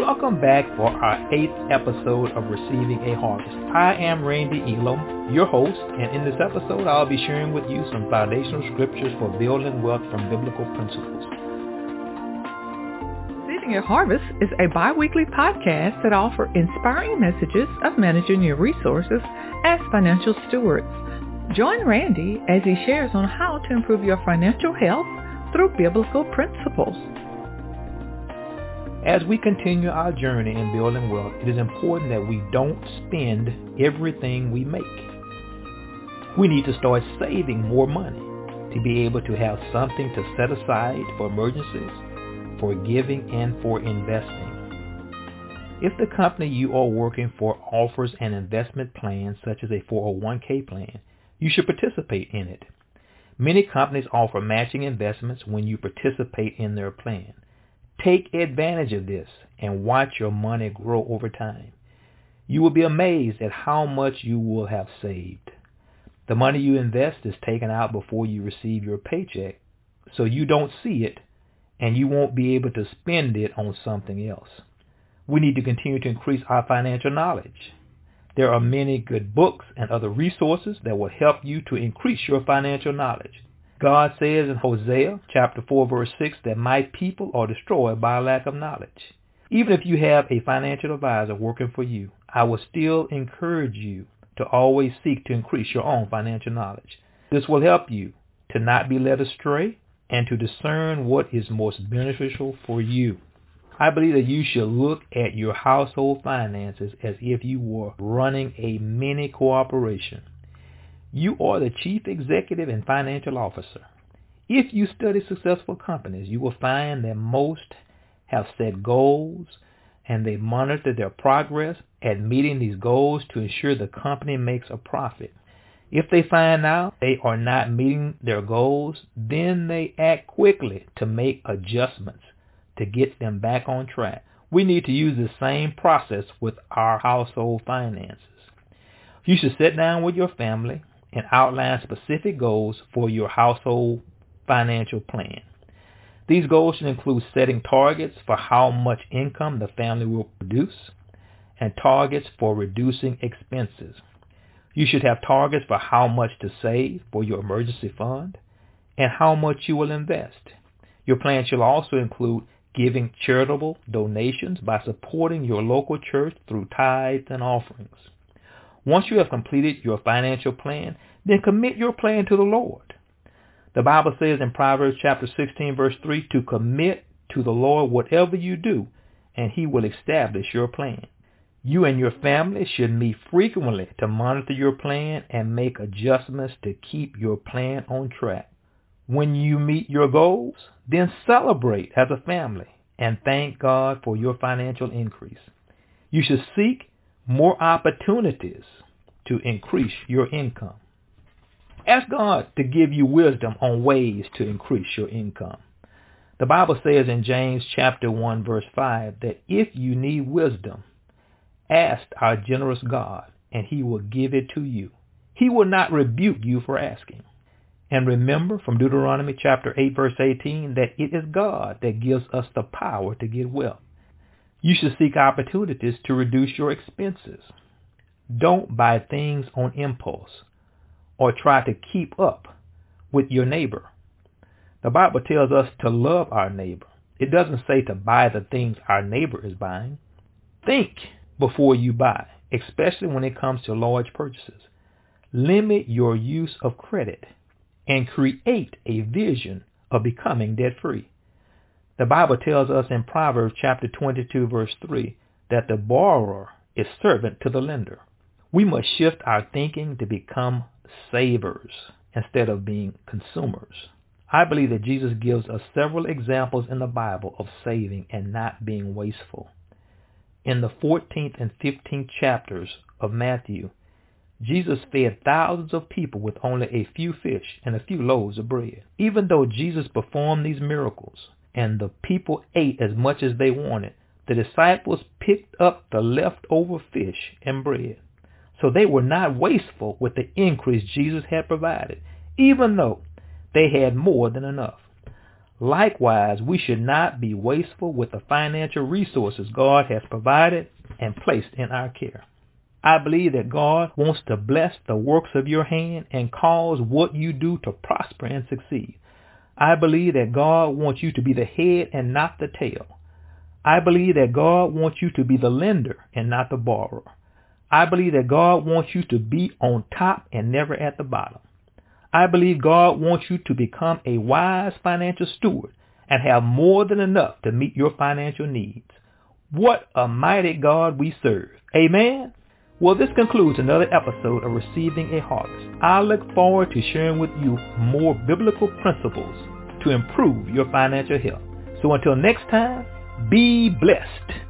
Welcome back for our eighth episode of Receiving a Harvest. I am Randy Elam, your host, and in this episode I'll be sharing with you some foundational scriptures for building wealth from biblical principles. Receiving a Harvest is a bi-weekly podcast that offers inspiring messages of managing your resources as financial stewards. Join Randy as he shares on how to improve your financial health through biblical principles. As we continue our journey in building wealth, it is important that we don't spend everything we make. We need to start saving more money to be able to have something to set aside for emergencies, for giving, and for investing. If the company you are working for offers an investment plan such as a 401k plan, you should participate in it. Many companies offer matching investments when you participate in their plan. Take advantage of this and watch your money grow over time. You will be amazed at how much you will have saved. The money you invest is taken out before you receive your paycheck, so you don't see it and you won't be able to spend it on something else. We need to continue to increase our financial knowledge. There are many good books and other resources that will help you to increase your financial knowledge. God says in Hosea chapter 4 verse 6 that my people are destroyed by lack of knowledge. Even if you have a financial advisor working for you, I will still encourage you to always seek to increase your own financial knowledge. This will help you to not be led astray and to discern what is most beneficial for you. I believe that you should look at your household finances as if you were running a mini corporation. You are the chief executive and financial officer. If you study successful companies, you will find that most have set goals and they monitor their progress at meeting these goals to ensure the company makes a profit. If they find out they are not meeting their goals, then they act quickly to make adjustments to get them back on track. We need to use the same process with our household finances. You should sit down with your family and outline specific goals for your household financial plan. These goals should include setting targets for how much income the family will produce and targets for reducing expenses. You should have targets for how much to save for your emergency fund and how much you will invest. Your plan should also include giving charitable donations by supporting your local church through tithes and offerings. Once you have completed your financial plan, then commit your plan to the Lord. The Bible says in Proverbs chapter 16 verse 3 to commit to the Lord whatever you do and he will establish your plan. You and your family should meet frequently to monitor your plan and make adjustments to keep your plan on track. When you meet your goals, then celebrate as a family and thank God for your financial increase. You should seek more opportunities to increase your income. Ask God to give you wisdom on ways to increase your income. The Bible says in James chapter 1 verse 5 that if you need wisdom, ask our generous God and he will give it to you. He will not rebuke you for asking. And remember from Deuteronomy chapter 8 verse 18 that it is God that gives us the power to get wealth. You should seek opportunities to reduce your expenses. Don't buy things on impulse or try to keep up with your neighbor. The Bible tells us to love our neighbor. It doesn't say to buy the things our neighbor is buying. Think before you buy, especially when it comes to large purchases. Limit your use of credit and create a vision of becoming debt-free. The Bible tells us in Proverbs chapter 22 verse 3 that the borrower is servant to the lender. We must shift our thinking to become savers instead of being consumers. I believe that Jesus gives us several examples in the Bible of saving and not being wasteful. In the 14th and 15th chapters of Matthew, Jesus fed thousands of people with only a few fish and a few loaves of bread. Even though Jesus performed these miracles, and the people ate as much as they wanted, the disciples picked up the leftover fish and bread. So they were not wasteful with the increase Jesus had provided, even though they had more than enough. Likewise, we should not be wasteful with the financial resources God has provided and placed in our care. I believe that God wants to bless the works of your hand and cause what you do to prosper and succeed. I believe that God wants you to be the head and not the tail. I believe that God wants you to be the lender and not the borrower. I believe that God wants you to be on top and never at the bottom. I believe God wants you to become a wise financial steward and have more than enough to meet your financial needs. What a mighty God we serve. Amen. Well, this concludes another episode of Receiving a Harvest. I look forward to sharing with you more biblical principles to improve your financial health. So until next time, be blessed.